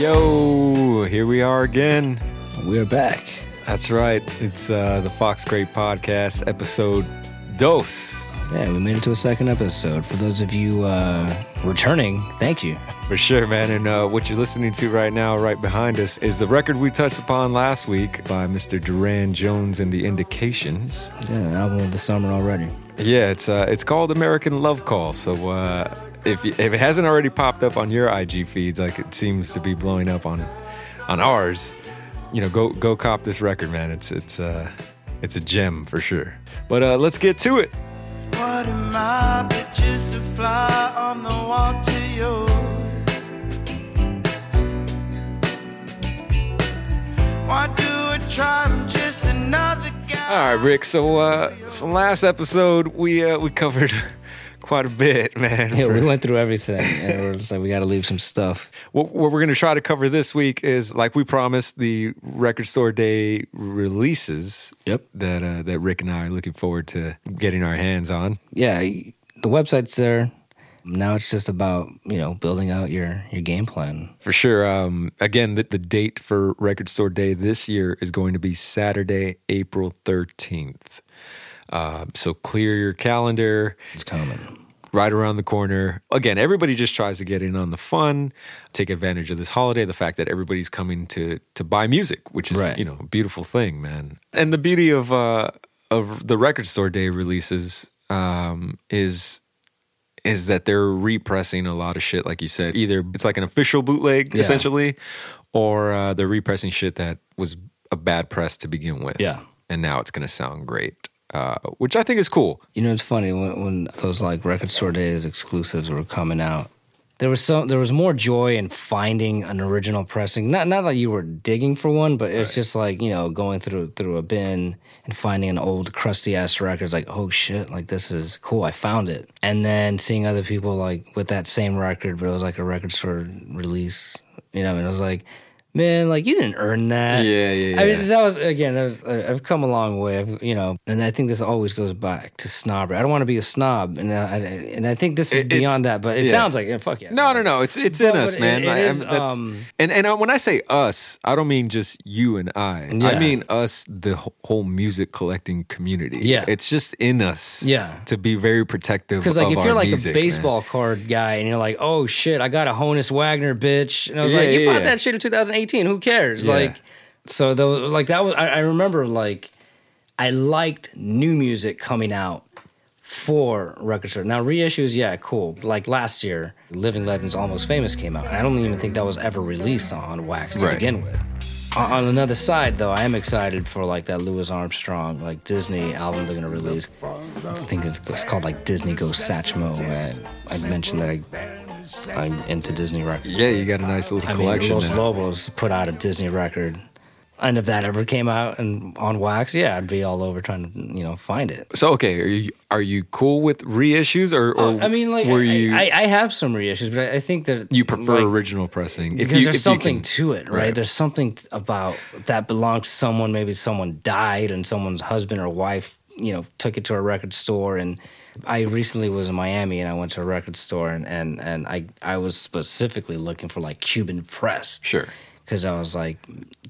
Yo, here we are again. We're back. That's right. It's uh, the Fox Crate Podcast, episode dos. Yeah, we made it to a second episode. For those of you uh, returning, thank you. For sure, man. And uh, what you're listening to right now, right behind us, is the record we touched upon last week by Mr. Durand Jones and the Indications. Yeah, album of the summer already. Yeah, it's uh, it's called American Love Call. So uh, if you, if it hasn't already popped up on your IG feeds, like it seems to be blowing up on on ours, you know, go go cop this record, man. It's it's uh, it's a gem for sure. But uh, let's get to it. What am I but just to fly on the wall to yours? Why do I try? I'm just another guy. All right, Rick. So, uh, so last episode we uh, we covered quite a bit, man. Yeah, for- we went through everything, and we're just like, we got to leave some stuff. What, what we're going to try to cover this week is, like we promised, the Record Store Day releases Yep. that uh, that Rick and I are looking forward to getting our hands on. Yeah, the website's there. Now it's just about you know building out your your game plan. For sure. Um, again, the, the date for Record Store Day this year is going to be Saturday, April 13th. Uh, so clear your calendar. It's coming. Right around the corner. Again, everybody just tries to get in on the fun, take advantage of this holiday, the fact that everybody's coming to to buy music, which is Right. you know a beautiful thing, man. And the beauty of uh of the record store day releases um is is that they're repressing a lot of shit like you said. Either it's like an official bootleg Yeah. essentially or uh, they're repressing shit that was a bad press to begin with. Yeah. And now it's going to sound great. Uh, which I think is cool. You know, it's funny when, when those like record store days exclusives were coming out. There was so there was more joy in finding an original pressing. Not not that you were digging for one, but it's just like you know going through through a bin and finding an old crusty ass record. It's like oh shit, like this is cool. I found it, and then seeing other people like with that same record, but it was like a record store release. You know, and it was like. Man, like you didn't earn that. Yeah, yeah, I mean, that was again. That was uh, I've come a long way. I've, you know, and I think this always goes back to snobbery. I don't want to be a snob, and I, and I think this is It- beyond that. But it yeah. sounds like yeah, fuck yeah. No, no, no. It's it's in But- us, man. it- it I- is, um, and and uh, when I say us, I don't mean just you and I. I mean us, the whole music collecting community. Yeah. it's just in us. Yeah. to be very protective. Because like if you're like music, a man. baseball card guy and you're like, oh shit, I got a Honus Wagner bitch, and I was Yeah, like, you yeah, bought yeah. that shit in 2018. Who cares? Yeah. Like, so those like that was. I, I remember like I liked new music coming out for record store. Now reissues, yeah, cool. Like last year, Living Legends Almost Famous came out. and I don't even think that was ever released on Wax to Right. begin with. On on another side, though, I am excited for like that Louis Armstrong like Disney album they're gonna release. I think it's, it's called like Disney Goes Satchmo. And I mentioned that I, I'm into Disney records. Yeah, you got a nice little I mean, collection. Los now. Lobos put out a Disney record. And if that ever came out and on wax, yeah, I'd be all over trying to you know find it. so okay, are you are you cool with reissues or, or I mean, like, were I, you I, I have some reissues, but I, I think that you prefer like, original pressing if because you, there's something can- to it, right? right. There's something about that belongs to someone. Maybe someone died and someone's husband or wife, you know, took it to a record store. And I recently was in Miami and I went to a record store and and, and I I was specifically looking for like Cuban press. Sure. because I was like,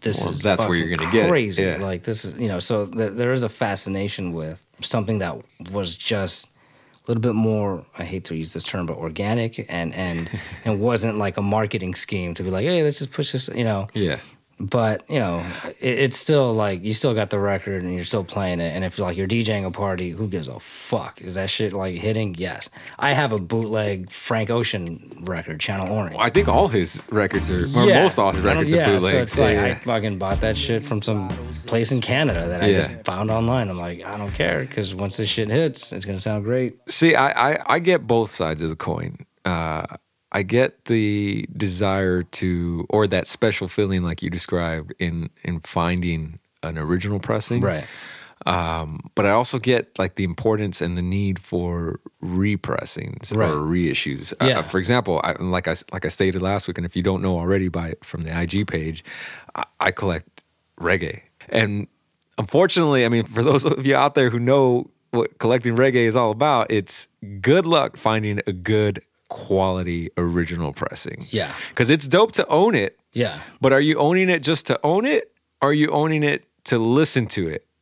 this Well, is that's where you're gonna get crazy. yeah. Like this is you know, so th- there is a fascination with something that was just a little bit more. I hate to use this term, but organic and and and wasn't like a marketing scheme to be like, hey, let's just push this, you know. Yeah. But you know, it, it's still like you still got the record and you're still playing it. And if like you're DJing a party, who gives a fuck? Is that shit like hitting? Yes. I have a bootleg Frank Ocean record, Channel Orange. I think all his records are, or Yeah. most all his records yeah, are bootlegs. So it's Yeah, like yeah. I fucking bought that shit from some place in Canada that I just found online. I'm like, I don't care because once this shit hits, it's gonna sound great. See, I, I, I get both sides of the coin. Uh, I get the desire to, or that special feeling like you described in in finding an original pressing, Right. Um, but I also get like the importance and the need for repressings Right. or reissues. Uh, Yeah. for example, I, like I like I stated last week, and if you don't know already by from the IG page, I, I collect reggae, and unfortunately, I mean, for those of you out there who know what collecting reggae is all about, it's good luck finding a good quality original pressing. Yeah. Because it's dope to own it, Yeah. but are you owning it just to own it? Or are you owning it to listen to it?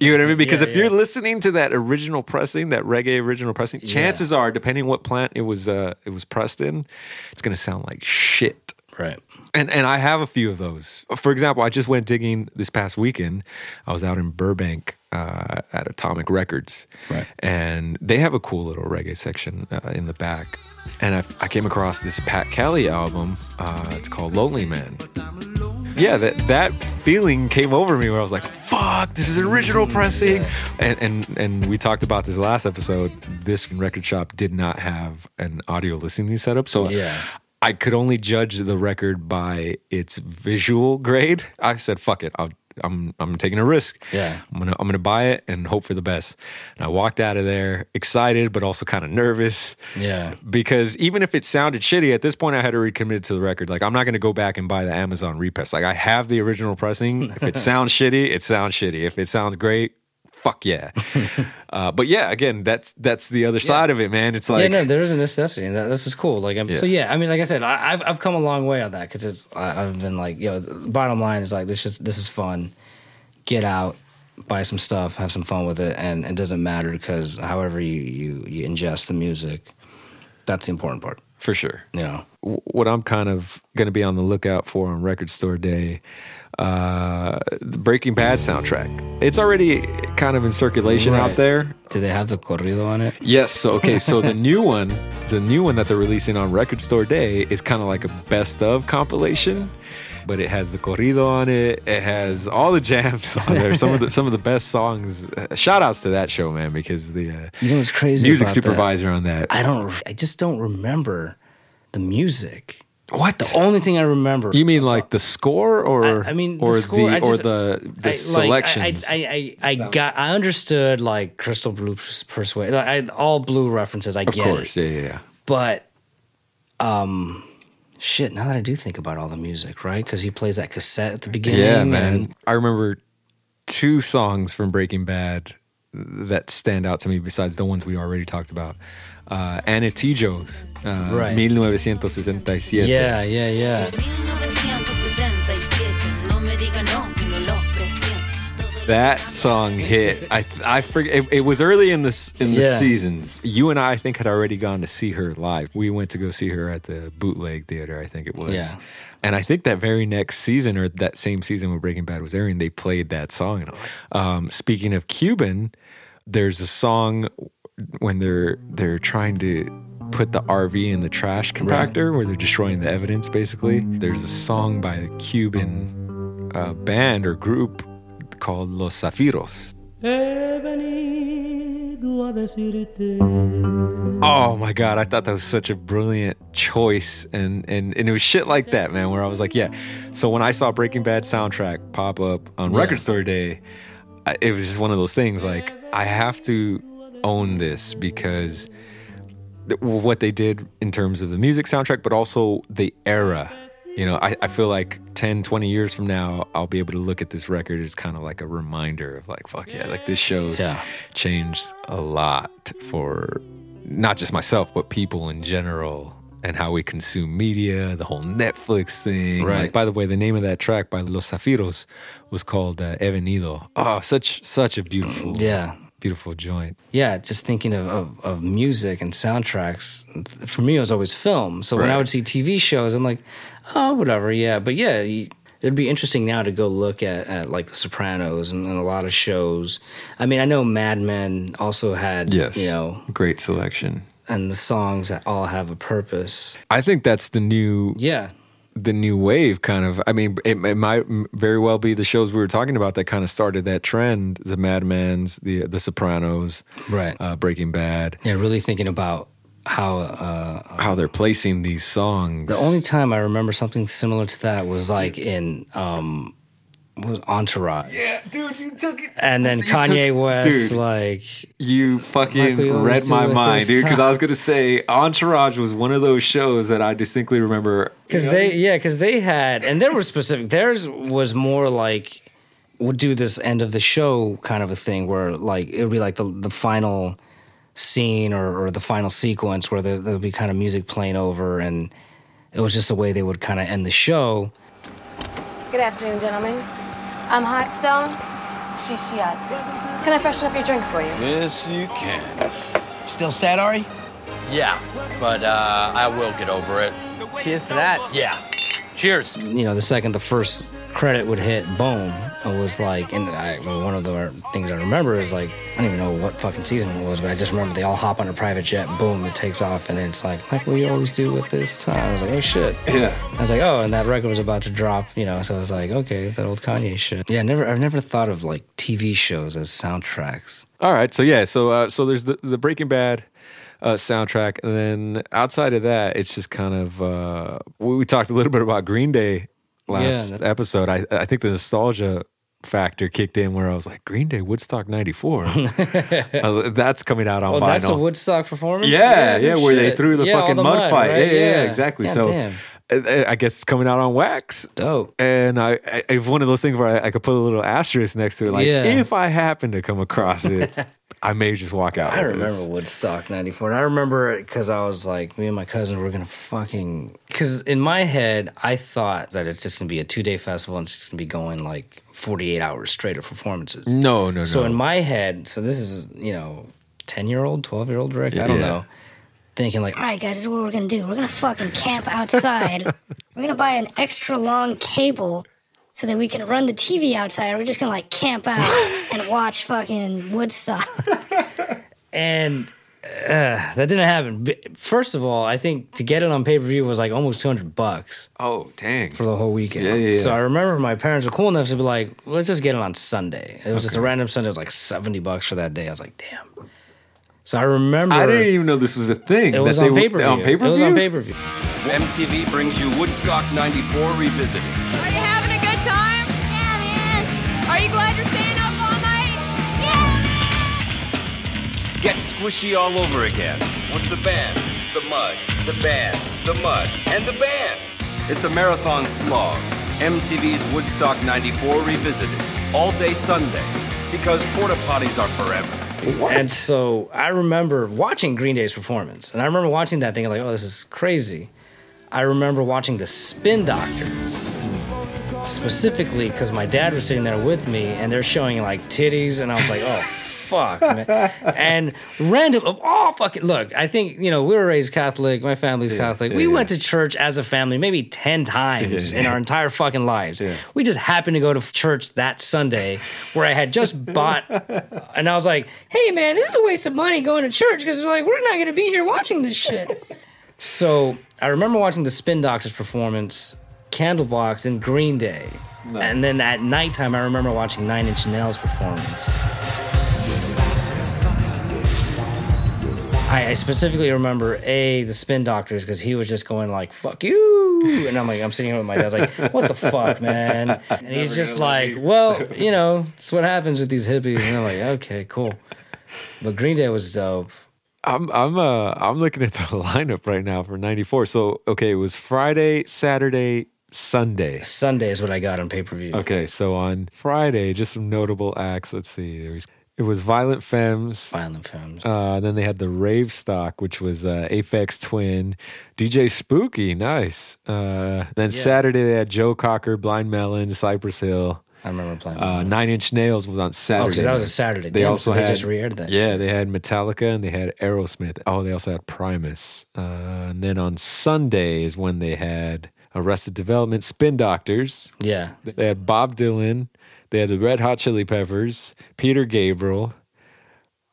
You know what I mean? Because Yeah, if you're listening to that original pressing, that reggae original pressing, chances are, depending what plant it was uh, it was pressed in, it's gonna sound like shit. Right. And and I have a few of those. For example, I just went digging this past weekend. I was out in Burbank uh, at Atomic Records, Right. and they have a cool little reggae section uh, in the back. And I, I came across this Pat Kelly album. Uh, it's called Lonely Man. Yeah, that that feeling came over me where I was like, "Fuck, this is original pressing." And and and we talked about this last episode. This record shop did not have an audio listening setup, so Yeah. I could only judge the record by its visual grade. I said, "Fuck it, I'll, I'm I'm taking a risk. Yeah. I'm gonna I'm gonna buy it and hope for the best." And I walked out of there excited, but also kind of nervous Yeah. because even if it sounded shitty at this point, I had already committed to the record. Like I'm not gonna go back and buy the Amazon repress. Like I have the original pressing. If it sounds shitty, it sounds shitty. If it sounds great. Fuck yeah, uh, but yeah, again, that's that's the other side of it, man. It's like yeah, no, there is a necessity, and that, this was cool. Like, I'm, so Yeah. yeah, I mean, like I said, I, I've I've come a long way on that because it's I, I've been like, yo, the bottom line is like this is this is fun. Get out, buy some stuff, have some fun with it, and it doesn't matter because however you you you ingest the music, that's the important part. for sure. You know, what I'm kind of going to be on the lookout for on Record Store Day, uh, the Breaking Bad soundtrack. It's already kind of in circulation out there. do they have the corrido on it? Yes. So okay. So the new one, the new one that they're releasing on Record Store Day is kind of like a best of compilation. But it has the corrido on it. It has all the jams on there. Some of the some of the best songs. Uh, shout outs to that show, man, because the uh, You know what's crazy? music about that? supervisor on that. I don't. I just don't remember the music. what? The only thing I remember. You mean like the score, or I- I mean, the or score, the I or the the I- selections? Like, I, I, I, I got. I understood like Crystal Blue Persuade. Like, I, all blue references. I get. of get course, it. yeah, yeah, yeah. But, um, shit. Now that I do think about all the music, right? Because he plays that cassette at the beginning. Yeah, man. and- I remember two songs from Breaking Bad that stand out to me besides the ones we already talked about. Uh, Ana Tijoux's uh, Right. 1967. yeah, yeah, yeah. 1977, no me diga no, que no lo presiento. That song hit. I I forget. It, it was early in the in the Yeah. seasons. You and I, I think, had already gone to see her live. We went to go see her at the Bootleg Theater. I think it was. Yeah. And I think that very next season, or that same season when Breaking Bad was airing, they played that song. And I'm like, um, speaking of Cuban, there's a song when they're they're trying to put the RV in the trash compactor, where they're destroying the evidence. Basically, there's a song by the Cuban uh, band or group called Los Zafiros. Oh my god, I thought that was such a brilliant choice and and and it was shit like that, man, where I was like, yeah. So when I saw Breaking Bad soundtrack pop up on Yeah. Record Store Day, it was just one of those things like I have to own this because th- what they did in terms of the music soundtrack, but also the era. You know, I, I feel like 10, 20 years from now, I'll be able to look at this record as kind of like a reminder of like, fuck yeah, like this show Yeah. changed a lot for not just myself, but people in general and how we consume media, the whole Netflix thing. Right. Like, by the way, the name of that track by Los Zafiros was called uh, He Venido. Oh, such, such a beautiful, Yeah. Beautiful joint. yeah, just thinking of, of, of music and soundtracks. For me, it was always film. So when I would see TV shows, I'm like, oh, whatever, yeah. But yeah, it'd be interesting now to go look at, at like The Sopranos and, and a lot of shows. I mean, I know Mad Men also had, Yes. you know, Great selection. and the songs all have a purpose. I think that's the new Yeah, the new wave kind of i mean it, it might very well be the shows we were talking about that kind of started that trend the mad men's the the sopranos right. uh, breaking bad yeah, really thinking about how uh, how they're placing these songs the only time I remember something similar to that was like in um, was Entourage. yeah dude you took it And then You Kanye took- West, dude. like you fucking Like we always read my mind dude because i was gonna say entourage was one of those shows that i distinctly remember because they yeah because they had and there were specific theirs was more like would do this end of the show kind of a thing where like it would be like the the final scene or, or the final sequence where there, there'll be kind of music playing over, and it was just the way they would kind of end the show. Good afternoon, gentlemen. I'm Hot Stone. Shishiatsu. Can I freshen up your drink for you? Yes, you can. Still sad, Ari? Yeah, but uh, I will get over it. Cheers to that. Yeah. Cheers. you know, the second the first credit would hit, boom, it was like, and I, one of the things I remember is like, I don't even know what fucking season it was, but I just remember they all hop on a private jet, boom, it takes off, and then it's like, like we always do with this time. I was like, oh shit. Yeah. I was like, oh, and that record was about to drop, you know, so I was like, okay, it's that old Kanye shit. Yeah, never, I've never thought of like TV shows as soundtracks. All right, so yeah, so uh, so there's the the Breaking Bad uh, soundtrack, and then outside of that, it's just kind of uh, we, we talked a little bit about Green Day last that- episode. I I think the nostalgia factor kicked in where I was like Green Day Woodstock '94. Like, that's coming out on Oh, vinyl. that's a Woodstock performance? yeah, no yeah, where they threw the Yeah, fucking the mud, fight. right? Yeah, yeah, yeah, exactly. God so damn. uh, I guess it's coming out on wax. Dope. And I, I, it's one of those things where I, I could put a little asterisk next to it. Like, Yeah. if I happen to come across it, I may just walk out. I with this. remember Woodstock 94. And I remember it because I was like, me and my cousin were going to fucking. Because in my head, I thought that it's just going to be a two day festival and it's just going to be going like 48 hours straight of performances. No, no, no. So in my head, so this is, you know, 10 year old, 12 year old Rick, I don't Yeah. know, thinking like, All right, guys, this is what we're gonna do. We're gonna fucking camp outside. we're gonna buy an extra long cable so that we can run the TV outside. We're just gonna like camp out and watch fucking Woodstock. and uh, that didn't happen. First of all, I think to get it on pay per view was like almost 200 bucks. oh, dang. for the whole weekend. Yeah, yeah, So. I remember my parents were cool enough to be like, let's just get it on Sunday. It was just a random Sunday. It was like 70 bucks for that day. I was like, damn. So I remember I didn't even know this was a thing. it was that they on would- pay per view. On It was on pay per view. MTV brings you Woodstock 94 Revisited. Squishy all over again with the bands, the mud, the bands, the mud, and the bands. It's a marathon slog. MTV's Woodstock 94 Revisited. All day Sunday. Because porta potties are forever. What? And so I remember watching Green Day's performance. And I remember watching that thing like, oh, this is crazy. I remember watching the Spin Doctors. Specifically because my dad was sitting there with me and they're showing like titties and I was like, oh fuck, man. And random of all fucking look, I think, you know, we were raised Catholic, my family's Catholic. we yeah. went to church as a family maybe 10 times in our entire fucking lives. Yeah. We just happened to go to church that Sunday where I had just bought and I was like, Hey, man, this is a waste of money going to church because like we're not gonna be here watching this shit. So I remember watching the Spin Doctors performance, Candlebox, and Green Day. And then at nighttime, I remember watching Nine Inch Nails performance. I, I specifically remember a the Spin Doctors because he was just going like "fuck you," and I'm like, I'm sitting here with my dad, like, "What the fuck, man?" And he's just like, "Well, you know, it's what happens with these hippies," and I'm like, "Okay, cool." But Green Day was dope. I'm I'm uh I'm looking at the lineup right now for '94. So okay, it was Friday, Saturday, Sunday. Sunday is what I got on pay per view. Okay, so on Friday, just some notable acts. Let's see. There was it was Violent Femmes. Violent Femmes. Uh, then they had the Rave Stock, which was uh, Aphex Twin, DJ Spooky, nice. Uh, then Saturday they had Joe Cocker, Blind Melon, Cypress Hill. I remember playing. Uh, Nine Inch Nails was on Saturday. Oh, 'cause that was a Saturday. They Damn, also so they had just re-aired that Yeah, shit. they had Metallica and they had Aerosmith. Oh, they also had Primus. Uh, and then on Sunday is when they had Arrested Development, Spin Doctors. yeah. They had Bob Dylan. They had the Red Hot Chili Peppers, Peter Gabriel.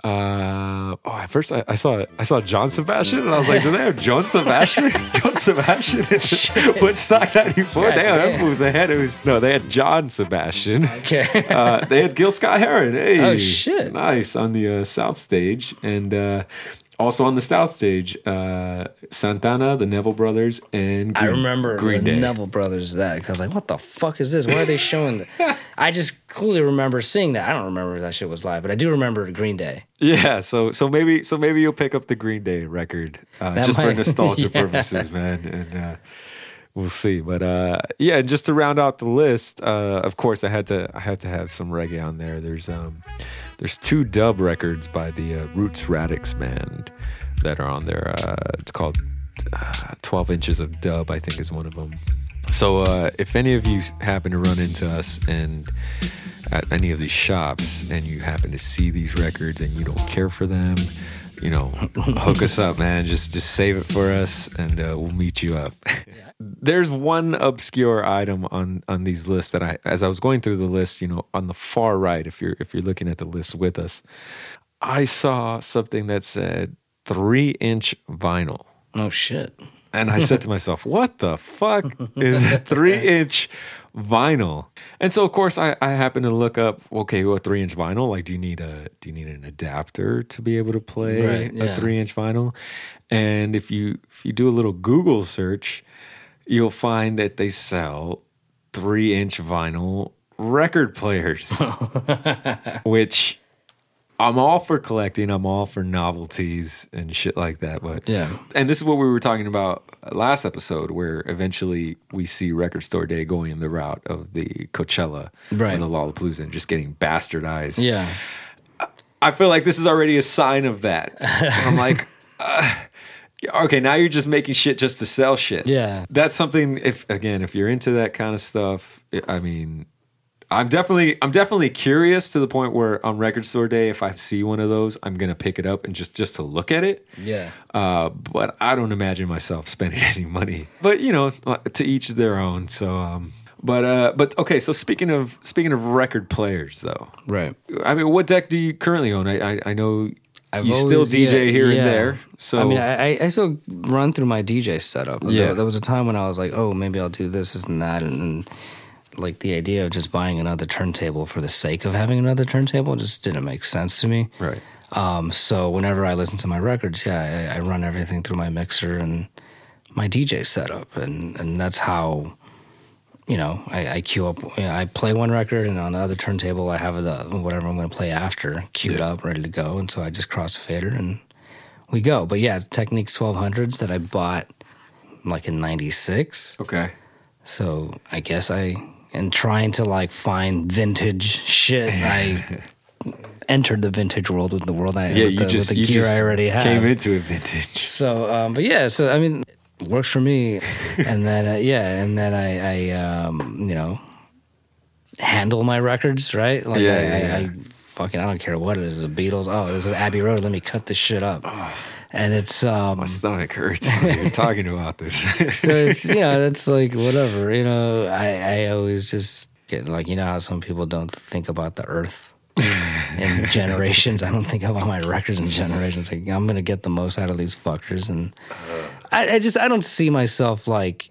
Uh, oh, at first I, I saw I saw John Sebastian and I was like, do they have John Sebastian? John Sebastian Woodstock '94. God Damn, that damn. was ahead. It was no, they had John Sebastian. Okay. Uh, they had Gil Scott Heron. Hey, Oh, shit. nice on the uh, South Stage, and uh, also on the South Stage, uh, Santana, the Neville Brothers, and Green, I remember Green the Day. Neville Brothers that because I was like, what the fuck is this? Why are they showing that? I just clearly remember seeing that. I don't remember if that shit was live, but I do remember Green Day. Yeah, so so maybe so maybe you'll pick up the Green Day record uh, just for nostalgia yeah. purposes, man, and uh, we'll see. But uh, yeah, and just to round out the list, uh, of course, I had to I had to have some reggae on there. There's um, there's two dub records by the uh, Roots Radics band that are on there. Uh, it's called uh, 12 Inches of Dub, I think is one of them. So uh, if any of you happen to run into us and at any of these shops and you happen to see these records and you don't care for them, you know, hook us up, man. Just just save it for us and uh, we'll meet you up. There's one obscure item on on these lists that I as I was going through the list, you know, on the far right if you're if you're looking at the list with us, I saw something that said 3-inch vinyl. Oh shit. And I said to myself, what the fuck is a three inch vinyl? And so of course I, I happened to look up, okay, well three inch vinyl, like do you need a do you need an adapter to be able to play Right, a three inch vinyl? And if you if you do a little Google search, you'll find that they sell three inch vinyl record players. which I'm all for collecting. I'm all for novelties and shit like that. But Yeah. and this is what we were talking about last episode, where eventually we see Record Store Day going in the route of the Coachella Right. and the Lollapalooza and just getting bastardized. Yeah. I feel like this is already a sign of that. I'm like, uh, okay, now you're just making shit just to sell shit. Yeah. that's something. If again, if you're into that kind of stuff, I mean, I'm definitely, I'm definitely curious to the point where on Record Store Day, if I see one of those, I'm gonna pick it up and just just to look at it. Yeah. Uh, but I don't imagine myself spending any money. But you know, to each their own. So, um, but uh, but okay. So speaking of speaking of record players, though, Right. I mean, what deck do you currently own? I I, I know I've you still DJ yeah, here yeah. and there. So I mean, I, I still run through my DJ setup. Yeah. There, there was a time when I was like, oh, maybe I'll do this, this, and that, and, and like the idea of just buying another turntable for the sake of having another turntable just didn't make sense to me. right. Um, so whenever I listen to my records, yeah, I, I run everything through my mixer and my DJ setup, and and that's how. You know, I, I queue up. You know, I play one record, and on the other turntable, I have the whatever I'm going to play after queued Yeah. up, ready to go. And so I just cross the fader and we go. But yeah, Technics 1200s that I bought like in 96. Okay. So I guess I, and trying to like find vintage shit, I entered the vintage world with the world I, Yeah, with you the, just with the you gear just I already have. came into it vintage. So, um, but yeah, so I mean, it works for me. and then, uh, yeah, and then I, I, um, you know, handle my records, right? Like, Yeah, I, yeah, I, yeah. I fucking, I don't care what it is. The Beatles. Oh, this is Abbey Road. Let me cut this shit up. And it's, um, My stomach hurts when you're talking about this. so it's, know, it's like whatever, you know, I, I always just get like, you know, how some people don't think about the earth. in generations, I don't think about my records in generations. Like I'm gonna get the most out of these fuckers, and I, I just I don't see myself like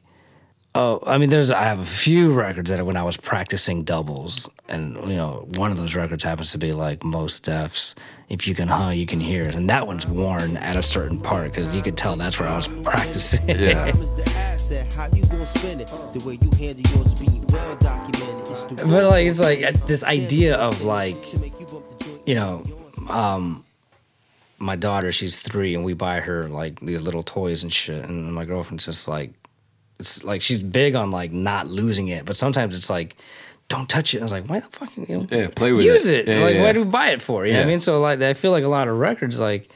oh I mean there's I have a few records that when I was practicing doubles and you know one of those records happens to be like Mos Defs if you can huh you can hear it and that one's worn at a certain part because you could tell that's where I was practicing Yeah. was the asset. How you gonna spend it? The way you handle yours being well documented. It's the but like it's like uh, this idea of like you know um my daughter she's three and we buy her like these little toys and shit and my girlfriend's just like it's like she's big on like not losing it but sometimes it's like don't touch it. I was like, why the fuck, you know, Yeah, play with use it. it. Yeah, like, yeah, why do we buy it for? You know what I mean? So like, I feel like a lot of records, like,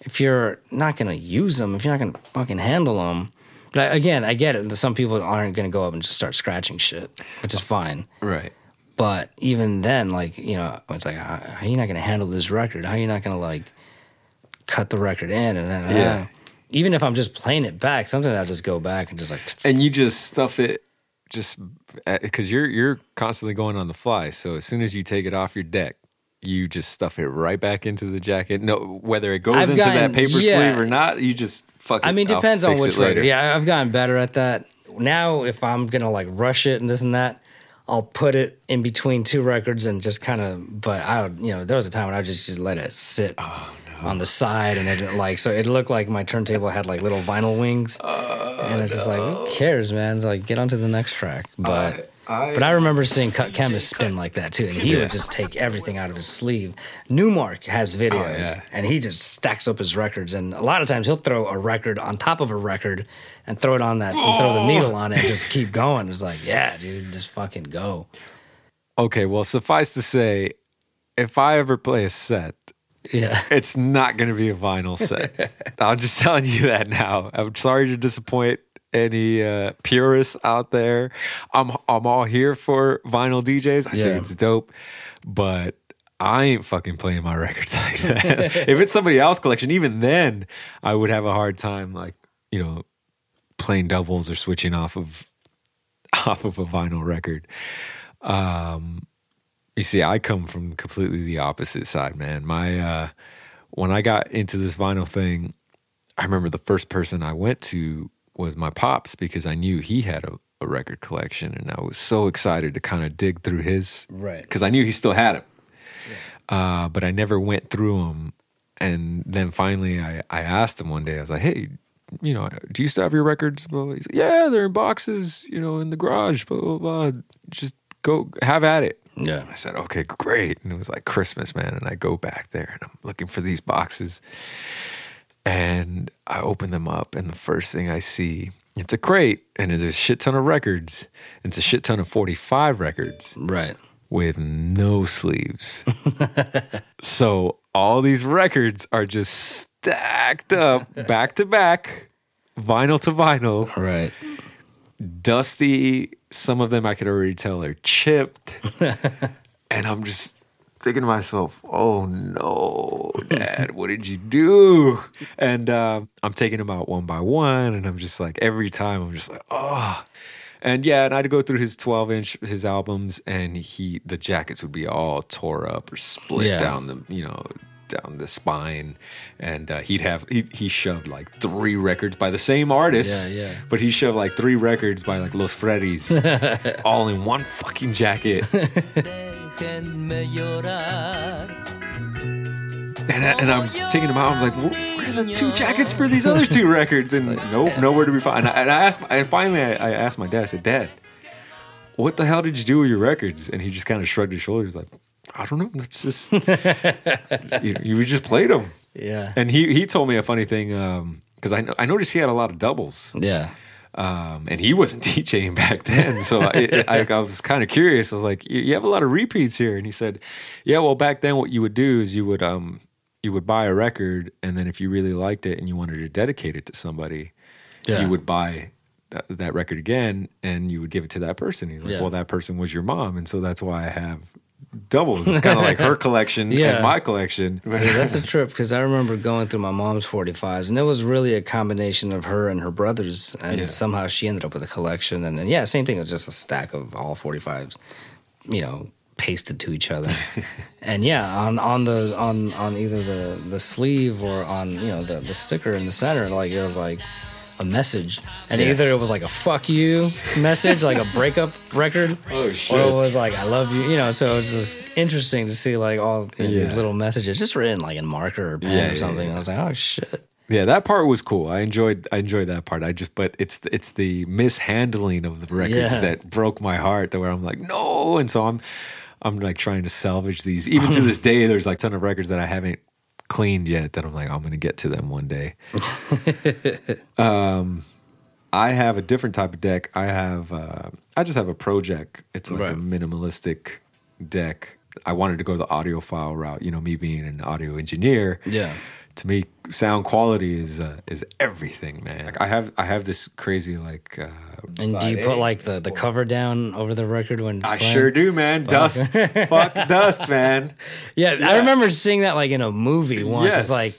if you're not gonna use them, if you're not gonna fucking handle them, but I- again, I get it. Some people aren't gonna go up and just start scratching shit, which is fine. right. But even then, like, you know, it's like, how, how are you not going to handle this record? How are you not going to, like, cut the record in? And then, Yeah. uh, even if I'm just playing it back, sometimes I'll just go back and just, like, And you just stuff it just uh, because you're you're constantly going on the fly. So as soon as you take it off your deck, you just stuff it right back into the jacket. No, whether it goes I've into gotten- that paper yeah. sleeve or not, you just fuck. It. I mean, depends on which later. Yeah, I've gotten better at that. Now, if I'm going to, like, rush it and this and that, I'll put it in between two records and just kind of, but I would, you know, there was a time when I would just, just let it sit Oh, on the side and it like, so it looked like my turntable had like little vinyl wings. Uh, and it's just like, who cares, man? It's like, get on to the next track. But, I- but I remember seeing Cut Chemist spin like that too. And he Yeah. would just take everything out of his sleeve. Nu-Mark has oh, videos Oh, yeah. and he just stacks up his records. And a lot of times he'll throw a record on top of a record and throw it on that, and throw the oh. needle on it and just keep going. It's like, yeah, dude, just fucking go. Okay, well, suffice to say, if I ever play a set, Yeah. it's not going to be a vinyl set. I'm just telling you that now. I'm sorry to disappoint any uh, purists out there. I'm I'm all here for vinyl DJs. I Yeah. think it's dope, but I ain't fucking playing my records like that. if it's somebody else's collection, even then, I would have a hard time, like you know, playing doubles or switching off of off of a vinyl record. Um, you see, I come from completely the opposite side, man. My uh, when I got into this vinyl thing, I remember the first person I went to was my pops because I knew he had a, a record collection, and I was so excited to kind of dig through his Right. because I knew he still had them. Uh, but I never went through them. And then finally, I, I asked him one day, I was like, hey, you know, do you still have your records? Blah, blah. He's like, yeah, they're in boxes, you know, in the garage, blah, blah, blah. Just go have at it. Yeah. I said, okay, great. And it was like Christmas, man. And I go back there and I'm looking for these boxes. And I open them up, and the first thing I see, it's a crate, and there's a shit ton of records. It's a shit ton of 45 records Right. with no sleeves. so all these records are just stacked up back to back, vinyl to vinyl, Right. dusty. Some of them I could already tell are chipped. and I'm just thinking to myself, oh no, dad, what did you do? And um, I'm taking them out one by one. And I'm just like, every time I'm just like, oh. And yeah, and I'd go through his 12 inch, his albums, and he, the jackets would be all tore up or split Yeah. down the, you know, down the spine. And uh, he'd have, he, he shoved like three records by the same artist. Yeah, yeah. But he shoved like three records by like Los Freddy's all in one fucking jacket. And, I, and I'm taking them out. I'm like, where are the two jackets for these other two records? And nope, nowhere to be found. And I, and I asked, and finally, I, I asked my dad. I said, Dad, what the hell did you do with your records? And he just kind of shrugged his shoulders, like, I don't know. That's just you, you just played them. Yeah. And he he told me a funny thing because I I noticed he had a lot of doubles. Yeah. Um, and he wasn't DJing back then, so I, I, I was kind of curious. I was like, "You you have a lot of repeats here," and he said, "Yeah, well, back then, what you would do is you would um, you would buy a record, and then if you really liked it and you wanted to dedicate it to somebody, Yeah. you would buy that, that record again, and you would give it to that person." He's like, Yeah. "Well, that person was your mom, and so that's why I have doubles. It's kind of like her collection Yeah. and my collection." Yeah, that's a trip because I remember going through my mom's 45s, and it was really a combination of her and her brothers, and Yeah. somehow she ended up with a collection. And then, yeah, same thing. It was just a stack of all 45s, you know, pasted to each other. and yeah, on on the on on either the the sleeve or on you know the the sticker in the center, like it was like a message, and Yeah. either it was like a "fuck you" message, like a breakup record, Oh, or it was like "I love you," you know. So it was just interesting to see like all Yeah. these little messages, just written like in marker or pen Yeah, or something. I was like, oh shit. Yeah, that part was cool. I enjoyed I enjoyed that part. I just but it's it's the mishandling of the records that broke my heart. That where I'm like no, and so I'm I'm like trying to salvage these. Even to this day, there's like a ton of records that I haven't cleaned yet. That I'm like I'm gonna get to them one day. um, I have a different type of deck. I have uh, I just have a Pro-Ject. It's like a minimalistic deck. I wanted to go the audiophile route. You know, me being an audio engineer Yeah. To me sound quality is uh, is everything man like i have i have this crazy like uh And do you put like the, the cover down over the record when i playing? sure do man dust fuck dust man Yeah, Yeah. I remember seeing that like in a movie once. Yes. It's like,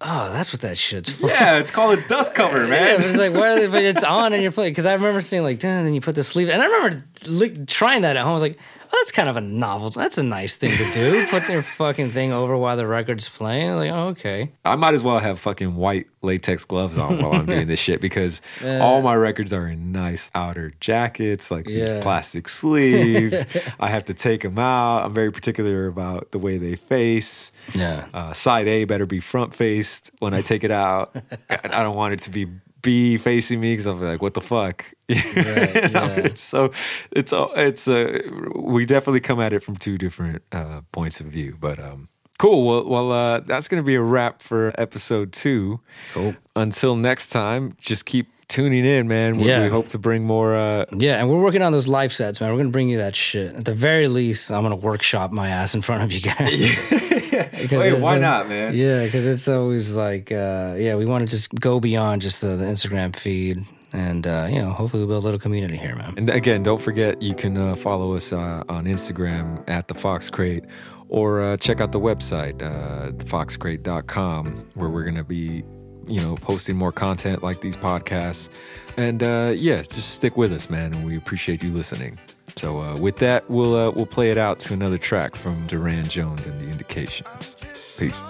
oh, that's what that shit's for. yeah it's called a dust cover man but it's like, they, but it's on and you're playing. Because I remember seeing like, and then you put the sleeve, and I remember look, trying that at home. I was like, oh, that's kind of a novel. That's a nice thing to do. put their fucking thing over while the record's playing. Like, oh, okay. i might as well have fucking white latex gloves on while i'm doing this shit because Yeah. all my records are in nice outer jackets like these Yeah. plastic sleeves i have to take them out i'm very particular about the way they face Yeah. uh, side A better be front faced when I take it out. I don't want it to be B facing me because I'll be like, what the fuck? Know, yeah. It's so it's a- it's uh, we definitely come at it from two different uh, points of view. But um, cool. Well, well uh, that's gonna be a wrap for episode two. Cool. Until next time, just keep tuning in, man. We, Yeah. we hope to bring more. Uh, Yeah, and we're working on those live sets, man. We're gonna bring you that shit. At the very least, I'm gonna workshop my ass in front of you guys. Because Wait, why uh, not, man? Yeah, because it's always like, uh, yeah, we want to just go beyond just the, the Instagram feed, and uh, you know, hopefully we'll build a little community here, man. And again, don't forget you can uh, follow us uh, on Instagram at the Fox Crate, or uh, check out the website uh, thefoxcrate.com, where we're gonna be, you know, posting more content like these podcasts. And uh, yeah, just stick with us, man, and we appreciate you listening. So uh, with that, we'll uh, we'll play it out to another track from Durand Jones and the Indications. Peace.